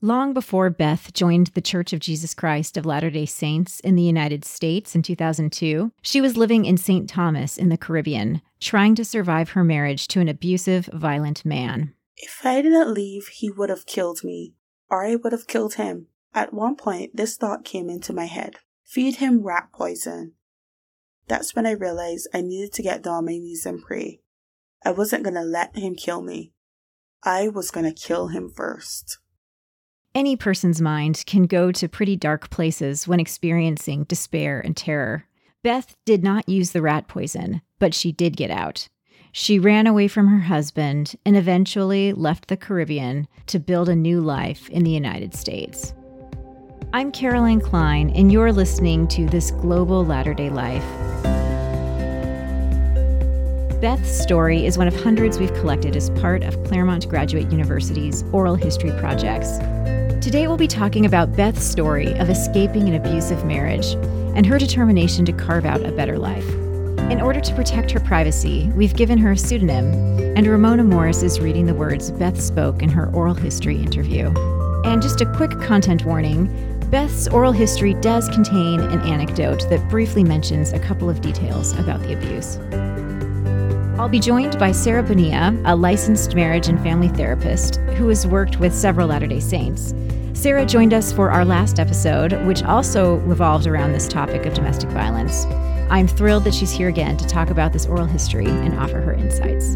Long before Beth joined the Church of Jesus Christ of Latter day Saints in the United States in 2002, she was living in St. Thomas in the Caribbean, trying to survive her marriage to an abusive, violent man. If I didn't leave, he would have killed me, or I would have killed him. At one point, this thought came into my head feed him rat poison. That's when I realized I needed to get down on my knees and pray. I wasn't going to let him kill me. I was going to kill him first. Any person's mind can go to pretty dark places when experiencing despair and terror. Beth did not use the rat poison, but she did get out. She ran away from her husband and eventually left the Caribbean to build a new life in the United States. I'm Caroline Kline, and you're listening to This Global Latter day Life. Beth's story is one of hundreds we've collected as part of Claremont Graduate University's Oral History Projects. Today, we'll be talking about Beth's story of escaping an abusive marriage and her determination to carve out a better life. In order to protect her privacy, we've given her a pseudonym, and Ramona Morris is reading the words Beth spoke in her oral history interview. And just a quick content warning Beth's oral history does contain an anecdote that briefly mentions a couple of details about the abuse. I'll be joined by Sarah Bonilla, a licensed marriage and family therapist who has worked with several Latter day Saints. Sarah joined us for our last episode, which also revolved around this topic of domestic violence. I'm thrilled that she's here again to talk about this oral history and offer her insights.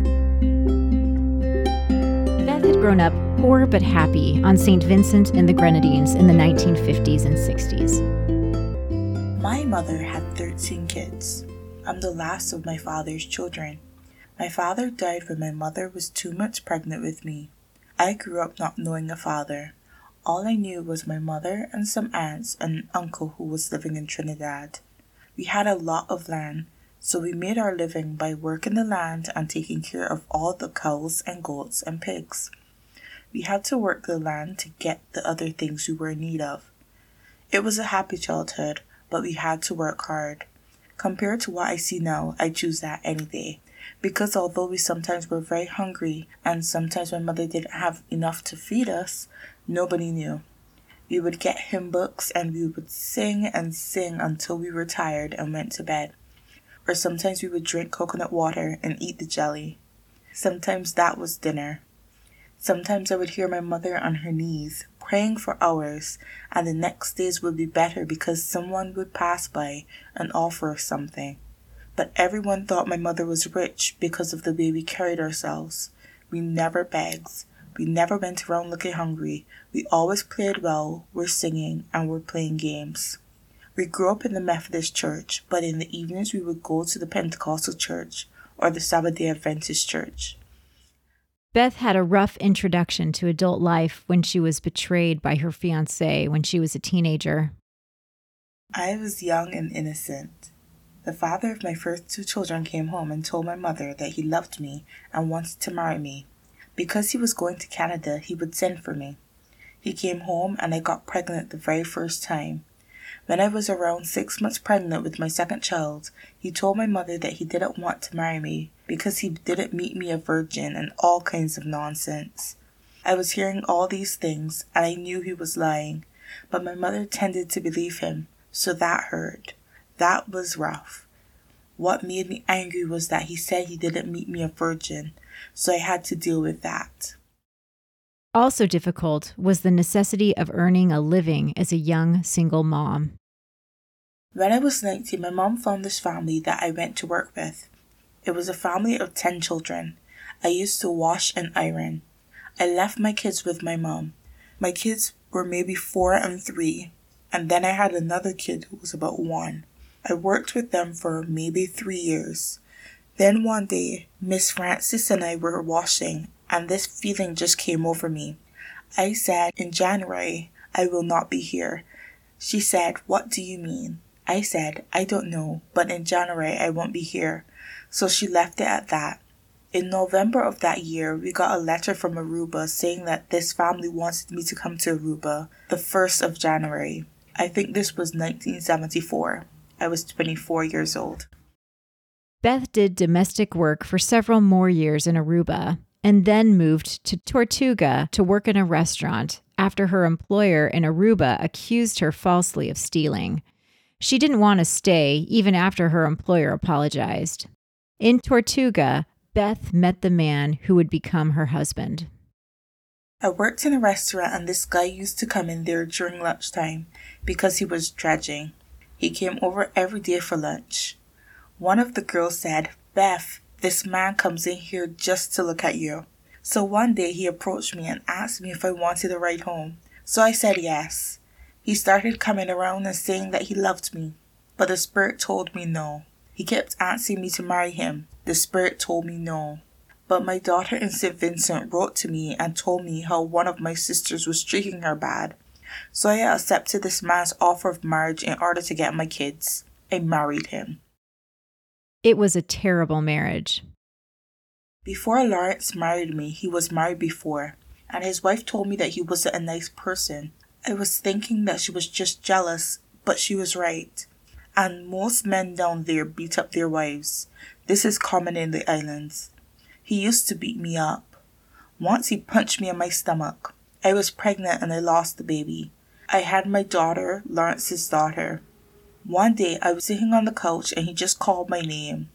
Beth had grown up poor but happy on St. Vincent and the Grenadines in the 1950s and 60s. My mother had 13 kids. I'm the last of my father's children. My father died when my mother was two months pregnant with me. I grew up not knowing a father. All I knew was my mother and some aunts and an uncle who was living in Trinidad. We had a lot of land, so we made our living by working the land and taking care of all the cows and goats and pigs. We had to work the land to get the other things we were in need of. It was a happy childhood, but we had to work hard. Compared to what I see now, I choose that any day. Because although we sometimes were very hungry and sometimes my mother didn't have enough to feed us, nobody knew. We would get hymn books and we would sing and sing until we were tired and went to bed. Or sometimes we would drink coconut water and eat the jelly. Sometimes that was dinner. Sometimes I would hear my mother on her knees, praying for hours, and the next days would be better because someone would pass by and offer something. But everyone thought my mother was rich because of the way we carried ourselves. We never begged. We never went around looking hungry. We always played well, were singing, and were playing games. We grew up in the Methodist church, but in the evenings we would go to the Pentecostal church or the Sabbath day Adventist church. Beth had a rough introduction to adult life when she was betrayed by her fiance when she was a teenager. I was young and innocent. The father of my first two children came home and told my mother that he loved me and wanted to marry me. Because he was going to Canada, he would send for me. He came home and I got pregnant the very first time. When I was around six months pregnant with my second child, he told my mother that he didn't want to marry me because he didn't meet me a virgin and all kinds of nonsense. I was hearing all these things and I knew he was lying, but my mother tended to believe him, so that hurt. That was rough. What made me angry was that he said he didn't meet me a virgin, so I had to deal with that. Also difficult was the necessity of earning a living as a young single mom. When I was 19, my mom found this family that I went to work with. It was a family of 10 children. I used to wash and iron. I left my kids with my mom. My kids were maybe four and three, and then I had another kid who was about one. I worked with them for maybe three years. Then one day, Miss Francis and I were washing, and this feeling just came over me. I said, In January, I will not be here. She said, What do you mean? I said, I don't know, but in January I won't be here. So she left it at that. In November of that year, we got a letter from Aruba saying that this family wanted me to come to Aruba the 1st of January. I think this was 1974. I was 24 years old. Beth did domestic work for several more years in Aruba and then moved to Tortola to work in a restaurant after her employer in Aruba accused her falsely of stealing. She didn't want to stay even after her employer apologized. In Tortola, Beth met the man who would become her husband. I worked in a restaurant and this guy used to come in there during lunchtime because he was dredging. He came over every day for lunch. One of the girls said, Beth, this man comes in here just to look at you. So one day he approached me and asked me if I wanted a ride home. So I said yes. He started coming around and saying that he loved me, but the spirit told me no. He kept asking me to marry him. The spirit told me no. But my daughter in St. Vincent wrote to me and told me how one of my sisters was treating her bad. So I accepted this man's offer of marriage in order to get my kids. I married him. It was a terrible marriage. Before Lawrence married me, he was married before, and his wife told me that he wasn't a nice person. I was thinking that she was just jealous, but she was right. And most men down there beat up their wives. This is common in the islands. He used to beat me up. Once he punched me in my stomach. I was pregnant and I lost the baby. I had my daughter, Lawrence's daughter. One day I was sitting on the couch and he just called my name.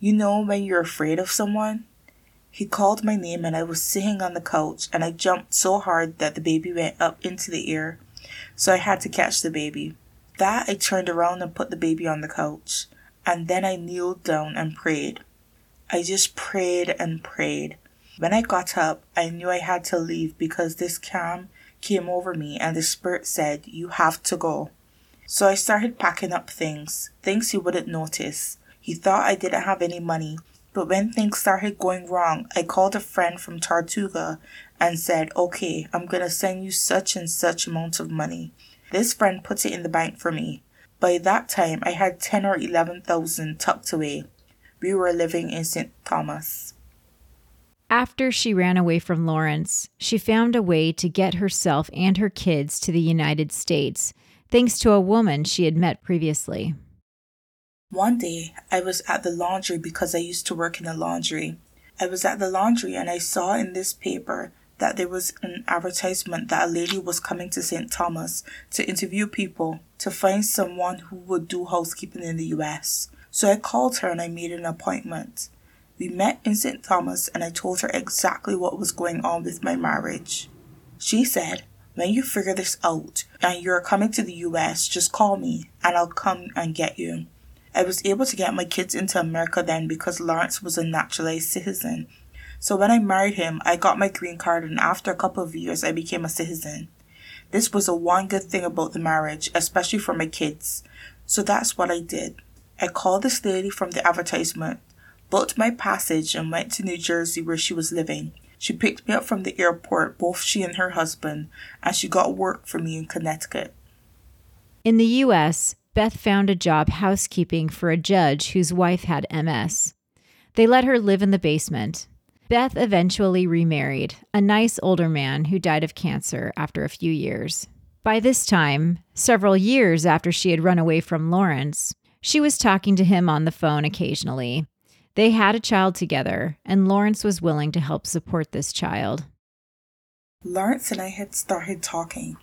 You know when you're afraid of someone? He called my name and I was sitting on the couch and I jumped so hard that the baby went up into the air. So I had to catch the baby. That I turned around and put the baby on the couch. And then I kneeled down and prayed. I just prayed and prayed. When I got up, I knew I had to leave because this calm came over me and the spirit said, You have to go. So I started packing up things, things he wouldn't notice. He thought I didn't have any money, but when things started going wrong, I called a friend from Tortola and said, okay, I'm to send you such and such amount of money. This friend put it in the bank for me. By that time, I had 10 or 11,000 tucked away. We were living in St. Thomas. After she ran away from Lawrence, she found a way to get herself and her kids to the United States, thanks to a woman she had met previously. One day, I was at the laundry because I used to work in a laundry. I was at the laundry and I saw in this paper that there was an advertisement that a lady was coming to St. Thomas to interview people to find someone who would do housekeeping in the US. So I called her and I made an appointment. We met in St. Thomas and I told her exactly what was going on with my marriage. She said, When you figure this out and you're coming to the US, just call me and I'll come and get you. I was able to get my kids into America then because Lawrence was a naturalized citizen. So when I married him, I got my green card and after a couple of years I became a citizen. This was the one good thing about the marriage, especially for my kids. So that's what I did. I called this lady from the advertisement, booked my passage and went to New Jersey where she was living. She picked me up from the airport, both she and her husband, and she got work for me in Connecticut. In the US, Beth found a job housekeeping for a judge whose wife had MS. They let her live in the basement. Beth eventually remarried, a nice older man who died of cancer after a few years. By this time, several years after she had run away from Lawrence, she was talking to him on the phone occasionally. They had a child together, and Lawrence was willing to help support this child. Lawrence and I had started talking.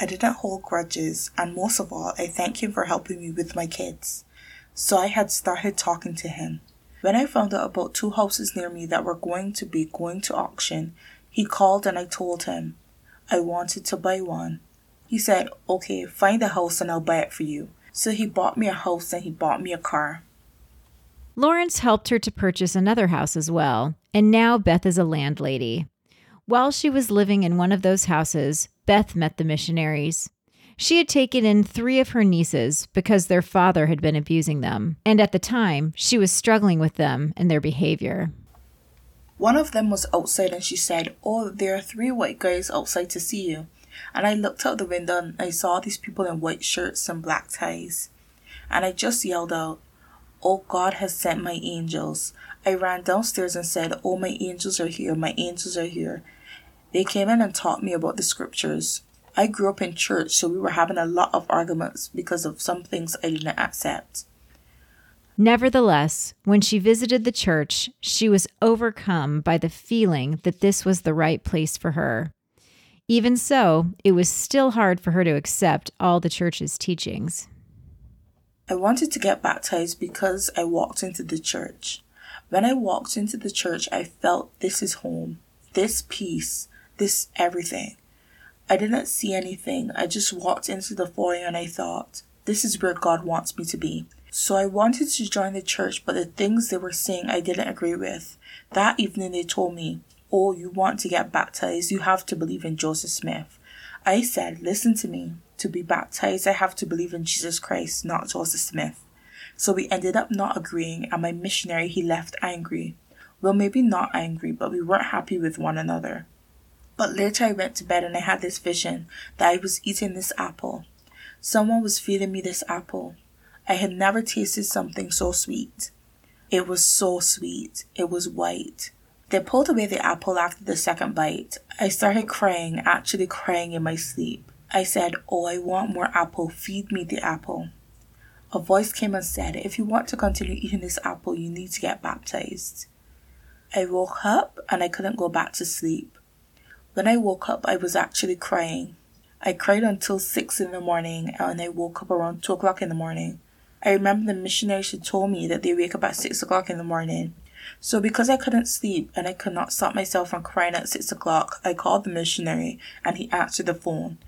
I didn't hold grudges, and most of all, I thank him for helping me with my kids. So I had started talking to him. When I found out about two houses near me that were going to be going to auction, he called and I told him I wanted to buy one. He said, Okay, find a house and I'll buy it for you. So he bought me a house and he bought me a car. Lawrence helped her to purchase another house as well, and now Beth is a landlady. While she was living in one of those houses, Beth met the missionaries. She had taken in three of her nieces because their father had been abusing them, and at the time, she was struggling with them and their behavior. One of them was outside and she said, Oh, there are three white guys outside to see you. And I looked out the window and I saw these people in white shirts and black ties. And I just yelled out, Oh, God has sent my angels. I ran downstairs and said, Oh, my angels are here, my angels are here. They came in and taught me about the scriptures. I grew up in church, so we were having a lot of arguments because of some things I didn't accept. Nevertheless, when she visited the church, she was overcome by the feeling that this was the right place for her. Even so, it was still hard for her to accept all the church's teachings. I wanted to get baptized because I walked into the church. When I walked into the church, I felt this is home, this peace, this everything. I didn't see anything. I just walked into the foyer and I thought, this is where God wants me to be. So I wanted to join the church, but the things they were saying I didn't agree with. That evening they told me, Oh, you want to get baptized, you have to believe in Joseph Smith. I said, Listen to me. To be baptized, I have to believe in Jesus Christ, not Joseph Smith. So we ended up not agreeing, and my missionary he left angry. Well, maybe not angry, but we weren't happy with one another. But later I went to bed and I had this vision that I was eating this apple. Someone was feeding me this apple. I had never tasted something so sweet. It was so sweet. It was white. They pulled away the apple after the second bite. I started crying, actually crying in my sleep. I said, Oh, I want more apple. Feed me the apple. A voice came and said, If you want to continue eating this apple, you need to get baptized. I woke up and I couldn't go back to sleep. When I woke up, I was actually crying. I cried until 6 in the morning and I woke up around 2 o'clock in the morning. I remember the missionaries had told me that they wake up at 6 o'clock in the morning. So because I couldn't sleep and I could not stop myself from crying at 6 o'clock, I called the missionary and he answered the phone.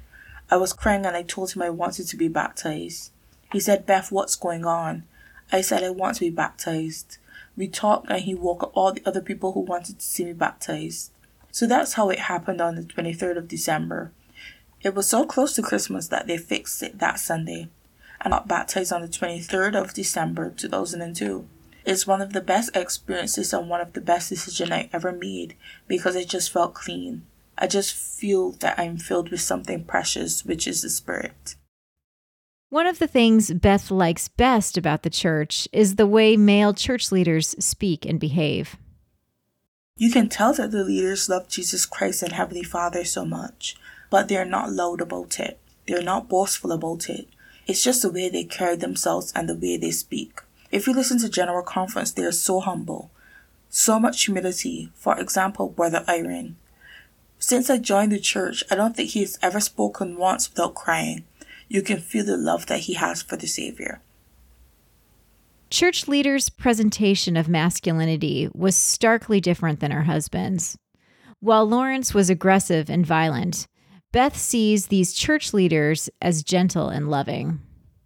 I was crying and I told him I wanted to be baptized. He said, Beth, what's going on? I said, I want to be baptized. We talked and he woke up all the other people who wanted to see me baptized. So that's how it happened on the 23rd of December. It was so close to Christmas that they fixed it that Sunday. I got baptized on the 23rd of December 2002. It's one of the best experiences and one of the best decisions I ever made because it just felt clean. I just feel that I'm filled with something precious, which is the Spirit. One of the things Beth likes best about the church is the way male church leaders speak and behave. You can tell that the leaders love Jesus Christ and Heavenly Father so much, but they're not loud about it. They're not boastful about it. It's just the way they carry themselves and the way they speak. If you listen to General Conference, they are so humble. So much humility. For example, Brother Eyring. Since I joined the church, I don't think he has ever spoken once without crying. You can feel the love that he has for the Savior. Church leaders' presentation of masculinity was starkly different than her husband's. While Lawrence was aggressive and violent, Beth sees these church leaders as gentle and loving.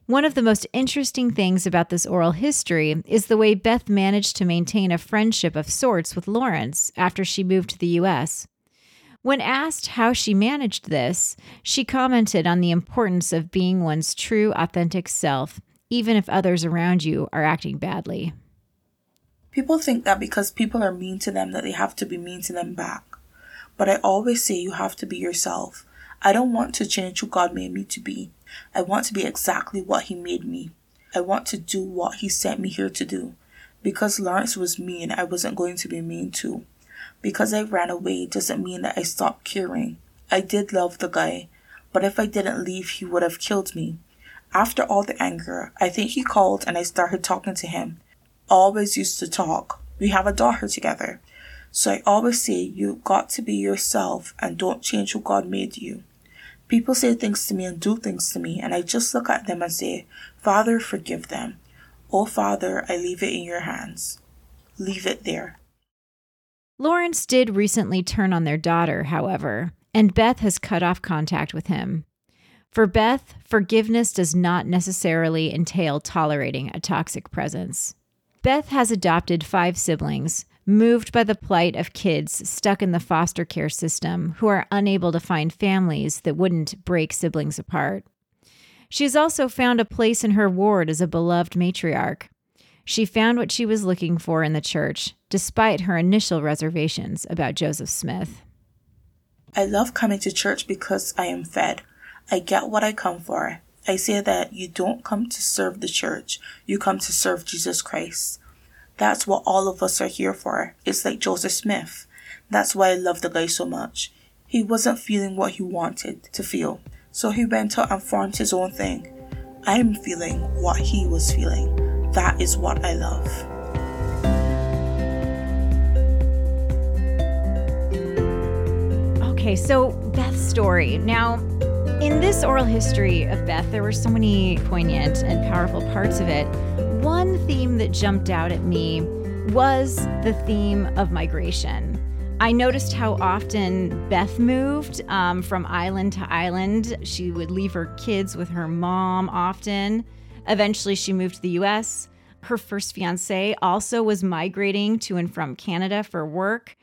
One of the most interesting things about this oral history is the way Beth managed to maintain a friendship of sorts with Lawrence after she moved to the U.S. When asked how she managed this, she commented on the importance of being one's true, authentic self, even if others around you are acting badly. People think that because people are mean to them that they have to be mean to them back. But I always say you have to be yourself. I don't want to change who God made me to be. I want to be exactly what He made me. I want to do what He sent me here to do. Because Lawrence was mean, I wasn't going to be mean too. Because I ran away doesn't mean that I stopped caring. I did love the guy, but if I didn't leave, he would have killed me. After all the anger, I think he called and I started talking to him. Always used to talk. We have a daughter together. So I always say you got to be yourself and don't change who God made you. People say things to me and do things to me, and I just look at them and say, Father, forgive them. Oh, Father, I leave it in your hands. Leave it there. Lawrence did recently turn on their daughter, however, and Beth has cut off contact with him. For Beth, forgiveness does not necessarily entail tolerating a toxic presence. Beth has adopted five siblings, moved by the plight of kids stuck in the foster care system who are unable to find families that wouldn't break siblings apart. She has also found a place in her ward as a beloved matriarch. She found what she was looking for in the church, despite her initial reservations about Joseph Smith. I love coming to church because I am fed. I get what I come for. I say that you don't come to serve the church, you come to serve Jesus Christ. That's what all of us are here for. It's like Joseph Smith. That's why I love the guy so much. He wasn't feeling what he wanted to feel, so he went out and formed his own thing. I'm feeling what he was feeling. That is what I love. Okay, so Beth's story. Now, in this oral history of Beth, there were so many poignant and powerful parts of it. One theme that jumped out at me was the theme of migration. I noticed how often Beth moved um, from island to island. She would leave her kids with her mom often. Eventually, she moved to the US. Her first fiance also was migrating to and from Canada for work.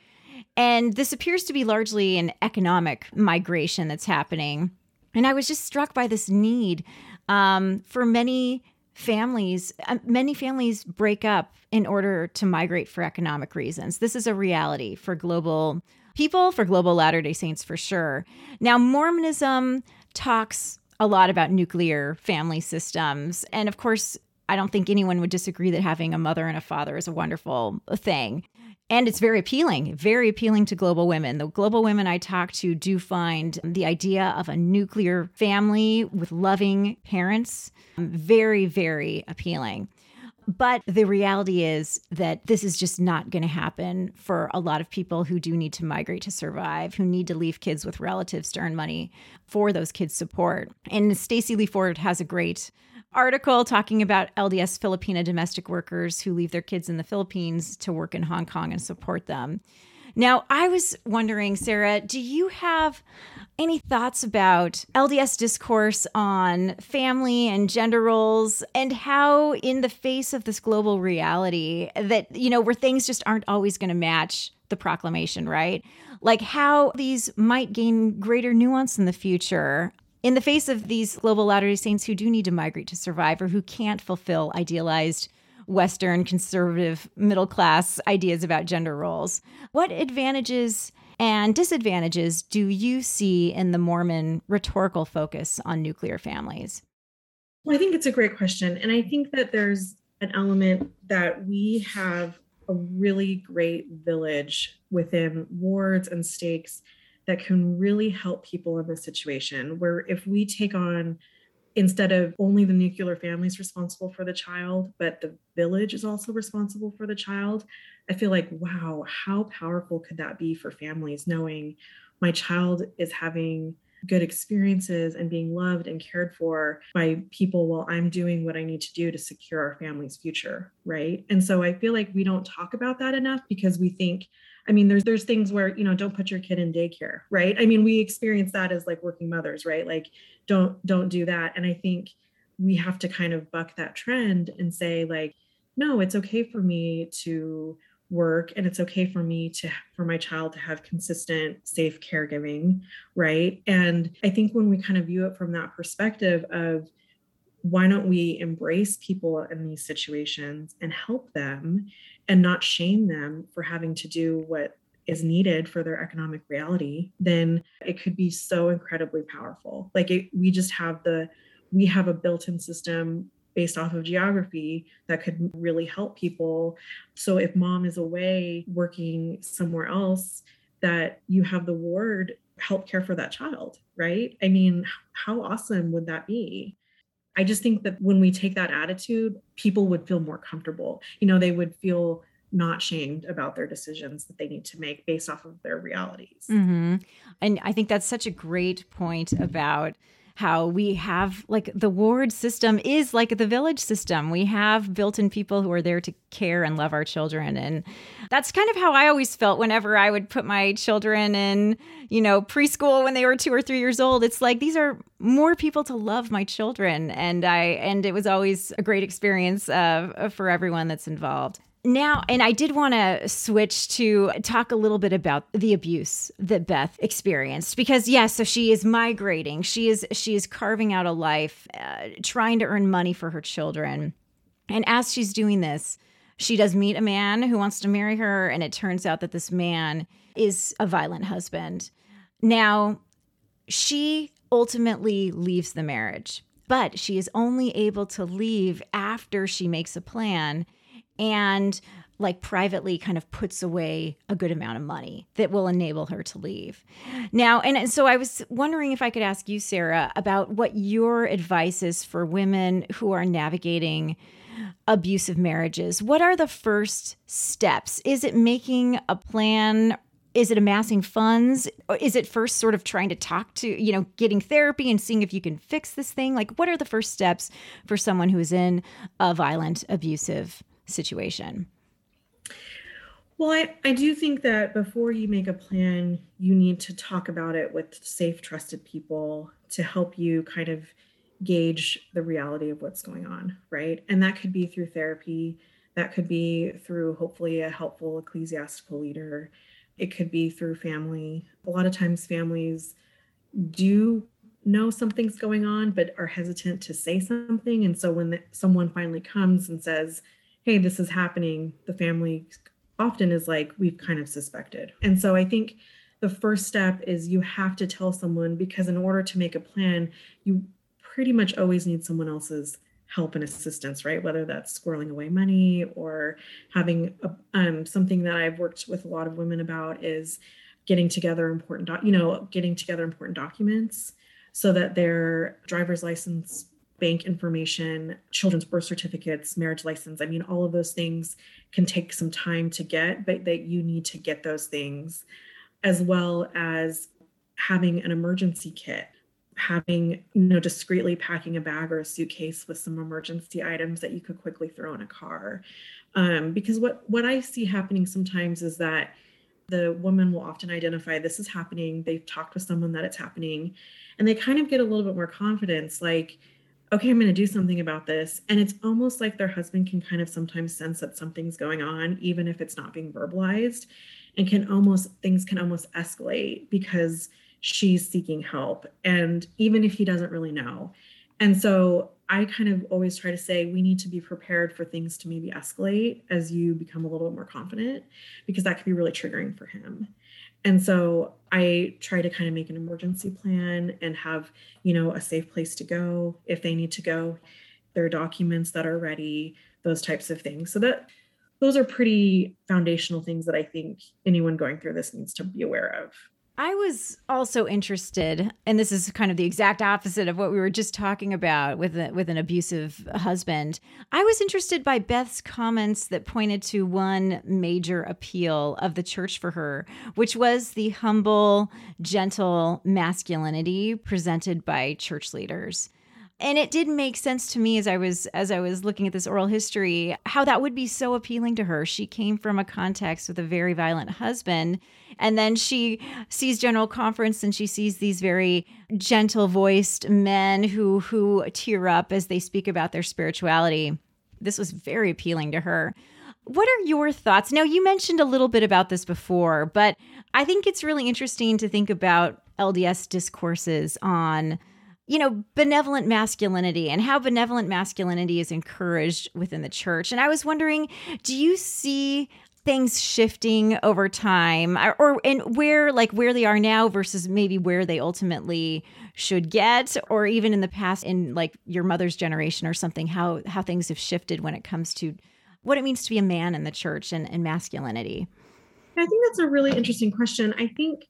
And this appears to be largely an economic migration that's happening. And I was just struck by this need um, for many families. Uh, many families break up in order to migrate for economic reasons. This is a reality for global people, for global Latter day Saints for sure. Now, Mormonism talks a lot about nuclear family systems. And of course, I don't think anyone would disagree that having a mother and a father is a wonderful thing. And it's very appealing, very appealing to global women. The global women I talk to do find the idea of a nuclear family with loving parents um, very, very appealing. But the reality is that this is just not going to happen for a lot of people who do need to migrate to survive, who need to leave kids with relatives to earn money for those kids' support. And Stacilee Ford has a great article talking about LDS Filipina domestic workers who leave their kids in the Philippines to work in Hong Kong and support them. Now, I was wondering, Sarah, do you have any thoughts about LDS discourse on family and gender roles and how, in the face of this global reality, that, you know, where things just aren't always going to match the proclamation, right? Like how these might gain greater nuance in the future in the face of these global Latter day Saints who do need to migrate to survive or who can't fulfill idealized Western conservative middle class ideas about gender roles, what advantages and disadvantages do you see in the Mormon rhetorical focus on nuclear families? Well, I think it's a great question. And I think that there's an element that we have a really great village within wards and stakes that can really help people in this situation. Where if we take on instead of only the nuclear family is responsible for the child, but the village is also responsible for the child, I feel like, wow, how powerful could that be for families knowing my child is having good experiences and being loved and cared for by people while I'm doing what I need to do to secure our family's future, right? And so I feel like we don't talk about that enough because we think I mean, there's there's things where you know don't put your kid in daycare, right? I mean, we experience that as like working mothers, right? Like, don't don't do that. And I think we have to kind of buck that trend and say like, no, it's okay for me to work and it's okay for me to for my child to have consistent safe caregiving right and i think when we kind of view it from that perspective of why don't we embrace people in these situations and help them and not shame them for having to do what is needed for their economic reality then it could be so incredibly powerful. Like it, we just have the we have a built-in system based off of geography that could really help people. So if mom is away working somewhere else that you have the ward help care for that child right? I mean how awesome would that be I just think that when we take that attitude, people would feel more comfortable. You know, they would feel not shamed about their decisions that they need to make based off of their realities. Mm-hmm. And I think that's such a great point about how we have like the ward system is like the village system. We have built in people who are there to care and love our children. And that's kind of how I always felt whenever I would put my children in, you know, preschool when they were two or three years old. It's like these are more people to love my children. And I, and it was always a great experience uh, for everyone that's involved. Now, and I did want to switch to talk a little bit about the abuse that Beth experienced because yes, yeah, so she is migrating. She is she is carving out a life, uh, trying to earn money for her children. And as she's doing this, she does meet a man who wants to marry her and it turns out that this man is a violent husband. Now, she ultimately leaves the marriage, but she is only able to leave after she makes a plan and like privately kind of puts away a good amount of money that will enable her to leave. Now, and so I was wondering if I could ask you, Sarah, about what your advice is for women who are navigating abusive marriages. What are the first steps? Is it making a plan is it amassing funds? Is it first sort of trying to talk to, you know, getting therapy and seeing if you can fix this thing? Like, what are the first steps for someone who is in a violent, abusive situation? Well, I, I do think that before you make a plan, you need to talk about it with safe, trusted people to help you kind of gauge the reality of what's going on, right? And that could be through therapy, that could be through hopefully a helpful ecclesiastical leader it could be through family. A lot of times, families do know something's going on, but are hesitant to say something. And so, when the, someone finally comes and says, Hey, this is happening, the family often is like, We've kind of suspected. And so, I think the first step is you have to tell someone because, in order to make a plan, you pretty much always need someone else's help and assistance, right? Whether that's squirreling away money or having a, um, something that I've worked with a lot of women about is getting together important, you know, getting together important documents so that their driver's license, bank information, children's birth certificates, marriage license. I mean, all of those things can take some time to get, but that you need to get those things, as well as having an emergency kit having you know discreetly packing a bag or a suitcase with some emergency items that you could quickly throw in a car um, because what what i see happening sometimes is that the woman will often identify this is happening they've talked with someone that it's happening and they kind of get a little bit more confidence like okay i'm going to do something about this and it's almost like their husband can kind of sometimes sense that something's going on even if it's not being verbalized and can almost things can almost escalate because she's seeking help. And even if he doesn't really know. And so I kind of always try to say we need to be prepared for things to maybe escalate as you become a little bit more confident, because that could be really triggering for him. And so I try to kind of make an emergency plan and have, you know, a safe place to go if they need to go, their documents that are ready, those types of things. So that those are pretty foundational things that I think anyone going through this needs to be aware of. I was also interested, and this is kind of the exact opposite of what we were just talking about with a, with an abusive husband. I was interested by Beth's comments that pointed to one major appeal of the church for her, which was the humble, gentle masculinity presented by church leaders and it did make sense to me as I was as I was looking at this oral history how that would be so appealing to her. She came from a context with a very violent husband and then she sees general conference and she sees these very gentle voiced men who who tear up as they speak about their spirituality. This was very appealing to her. What are your thoughts? Now, you mentioned a little bit about this before, but I think it's really interesting to think about LDS discourses on you know, benevolent masculinity and how benevolent masculinity is encouraged within the church. And I was wondering, do you see things shifting over time? Or, and where like where they are now versus maybe where they ultimately should get? Or even in the past in like your mother's generation or something how how things have shifted when it comes to what it means to be a man in the church and, and masculinity? I think that's a really interesting question. I think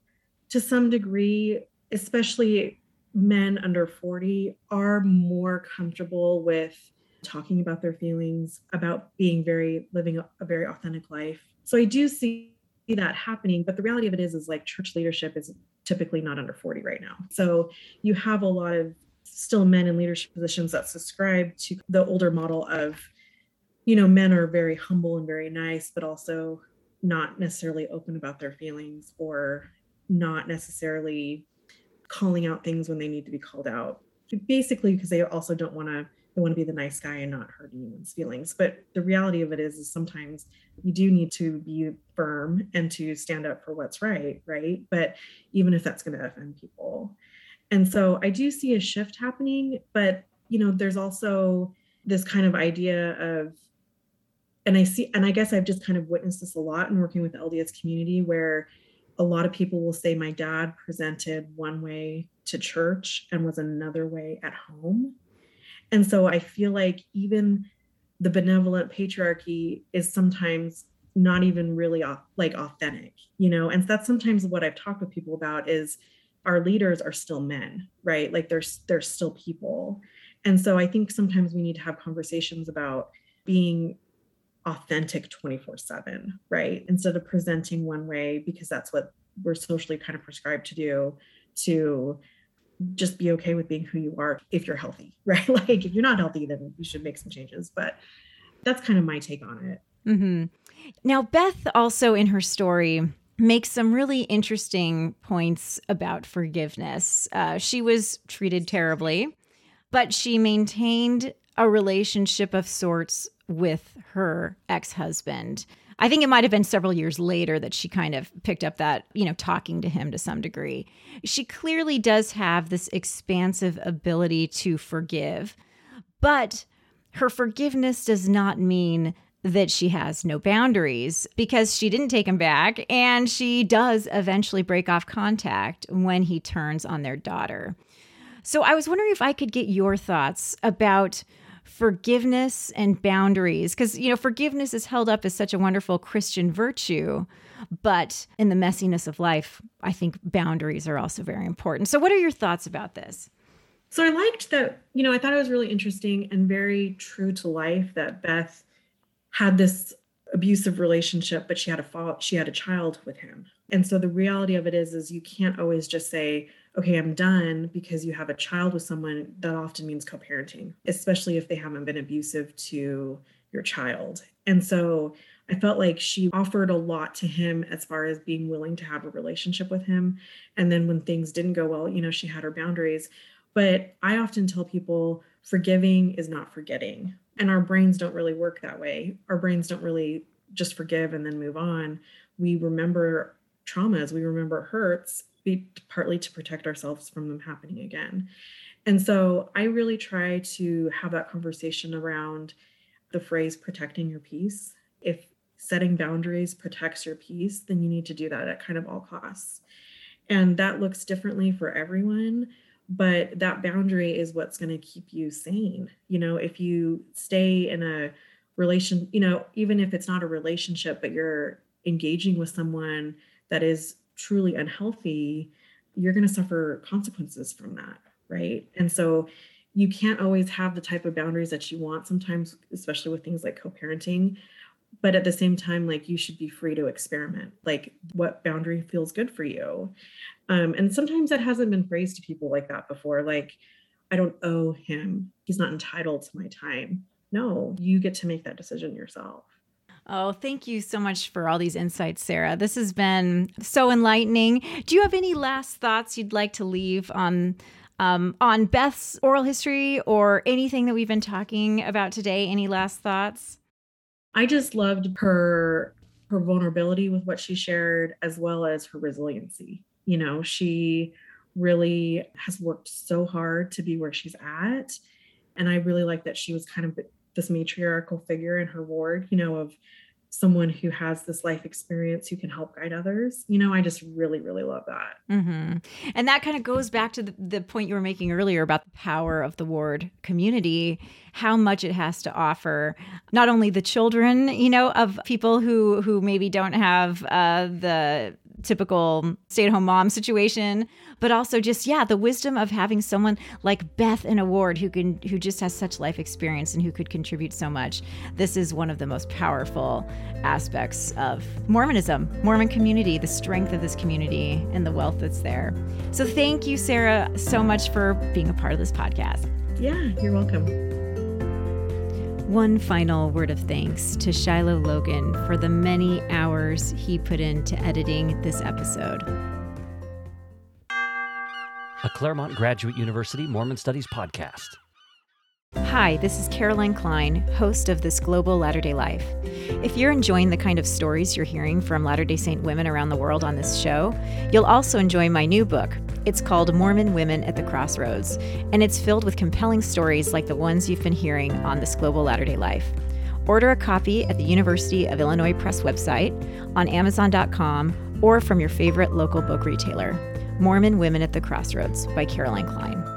to some degree especially men under 40 are more comfortable with talking about their feelings, about being very living a, a very authentic life. So I do see that happening, but the reality of it is is like church leadership is typically not under 40 right now. So you have a lot of still men in leadership positions that subscribe to the older model of you know men are very humble and very nice but also not necessarily open about their feelings or not necessarily calling out things when they need to be called out. Basically because they also don't want to they want to be the nice guy and not hurt anyone's feelings. But the reality of it is is sometimes you do need to be firm and to stand up for what's right right? But even if that's going to offend people. And so i do see a shift happening but you know there's also this kind of idea of and i see and i guess i've just kind of witnessed this a lot in working with the lds community where a lot of people will say my dad presented one way to church and was another way at home and so I feel like even the benevolent patriarchy is sometimes not even really like authentic, you know? And that's sometimes what I've talked with people about is our leaders are still men, right? Like they're, they're still people. And so I think sometimes we need to have conversations about being authentic 24 7, right? Instead of presenting one way because that's what we're socially kind of prescribed to do, to just be okay with being who you are if you're healthy, right? Like if you're not healthy, then you should make some changes. But that's kind of my take on it. Mm-hmm. Now, Beth also in her story makes some really interesting points about forgiveness. Uh, she was treated terribly, but she maintained a relationship of sorts with her ex husband. I think it might have been several years later that she kind of picked up that, you know, talking to him to some degree. She clearly does have this expansive ability to forgive, but her forgiveness does not mean that she has no boundaries because she didn't take him back and she does eventually break off contact when he turns on their daughter. So I was wondering if I could get your thoughts about forgiveness and boundaries. Because you know forgiveness is held up as such a wonderful christian virtue but in the messiness of life i think boundaries are also very important. So what are your thoughts about this? So i liked that you know i thought it was really interesting and very true to life that beth had this abusive relationship but she had a fall she had a child with him. And so the reality of it is is you can't always just say okay, I'm done because you have a child with someone, that often means co parenting, especially if they haven't been abusive to your child. And so I felt like she offered a lot to him as far as being willing to have a relationship with him. And then when things didn't go well, you know, she had her boundaries. But I often tell people forgiving is not forgetting. And our brains don't really work that way. Our brains don't really just forgive and then move on. We remember traumas, we remember hurts, be partly to protect ourselves from them happening again. And so I really try to have that conversation around the phrase protecting your peace. If setting boundaries protects your peace, then you need to do that at kind of all costs. And that looks differently for everyone, but that boundary is what's going to keep you sane. You know, if you stay in a relation, you know, even if it's not a relationship, but you're engaging with someone that is truly unhealthy, you're going to suffer consequences from that. Right. And so you can't always have the type of boundaries that you want sometimes, especially with things like co parenting. But at the same time, like you should be free to experiment, like what boundary feels good for you. Um, and sometimes that hasn't been phrased to people like that before. Like, I don't owe him, he's not entitled to my time. No, you get to make that decision yourself. Oh, thank you so much for all these insights, Sarah. This has been so enlightening. Do you have any last thoughts you'd like to leave on um, on Beth's oral history or anything that we've been talking about today? Any last thoughts? I just loved her her vulnerability with what she shared, as well as her resiliency. You know, she really has worked so hard to be where she's at. And I really like that she was kind of this matriarchal figure in her ward, you know, of someone who has this life experience who can help guide others. You know, I just really, really love that. Mm-hmm. And that kind of goes back to the, the point you were making earlier about the power of the ward community, how much it has to offer, not only the children, you know, of people who who maybe don't have uh, the typical stay at home mom situation, but also just, yeah, the wisdom of having someone like Beth in a ward who can, who just has such life experience and who could contribute so much. This is one of the most powerful aspects of Mormonism, Mormon community, the strength of this community and the wealth that's there. So thank you, Sarah, so much for being a part of this podcast. Yeah, you're welcome. One final word of thanks to Shiloh Logan for the many hours he put into editing this episode. A Claremont Graduate University Mormon Studies podcast. Hi, this is Caroline Kline, host of This Global Latter day Life. If you're enjoying the kind of stories you're hearing from Latter day Saint women around the world on this show, you'll also enjoy my new book. It's called Mormon Women at the Crossroads, and it's filled with compelling stories like the ones you've been hearing on This Global Latter day Life. Order a copy at the University of Illinois Press website, on Amazon.com, or from your favorite local book retailer. Mormon Women at the Crossroads by Caroline Kline.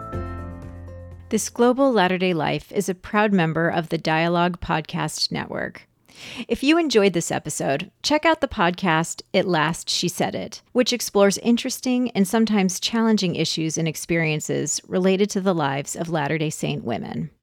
This Global Latter day Life is a proud member of the Dialogue Podcast Network. If you enjoyed this episode, check out the podcast At Last She Said It, which explores interesting and sometimes challenging issues and experiences related to the lives of Latter day Saint women.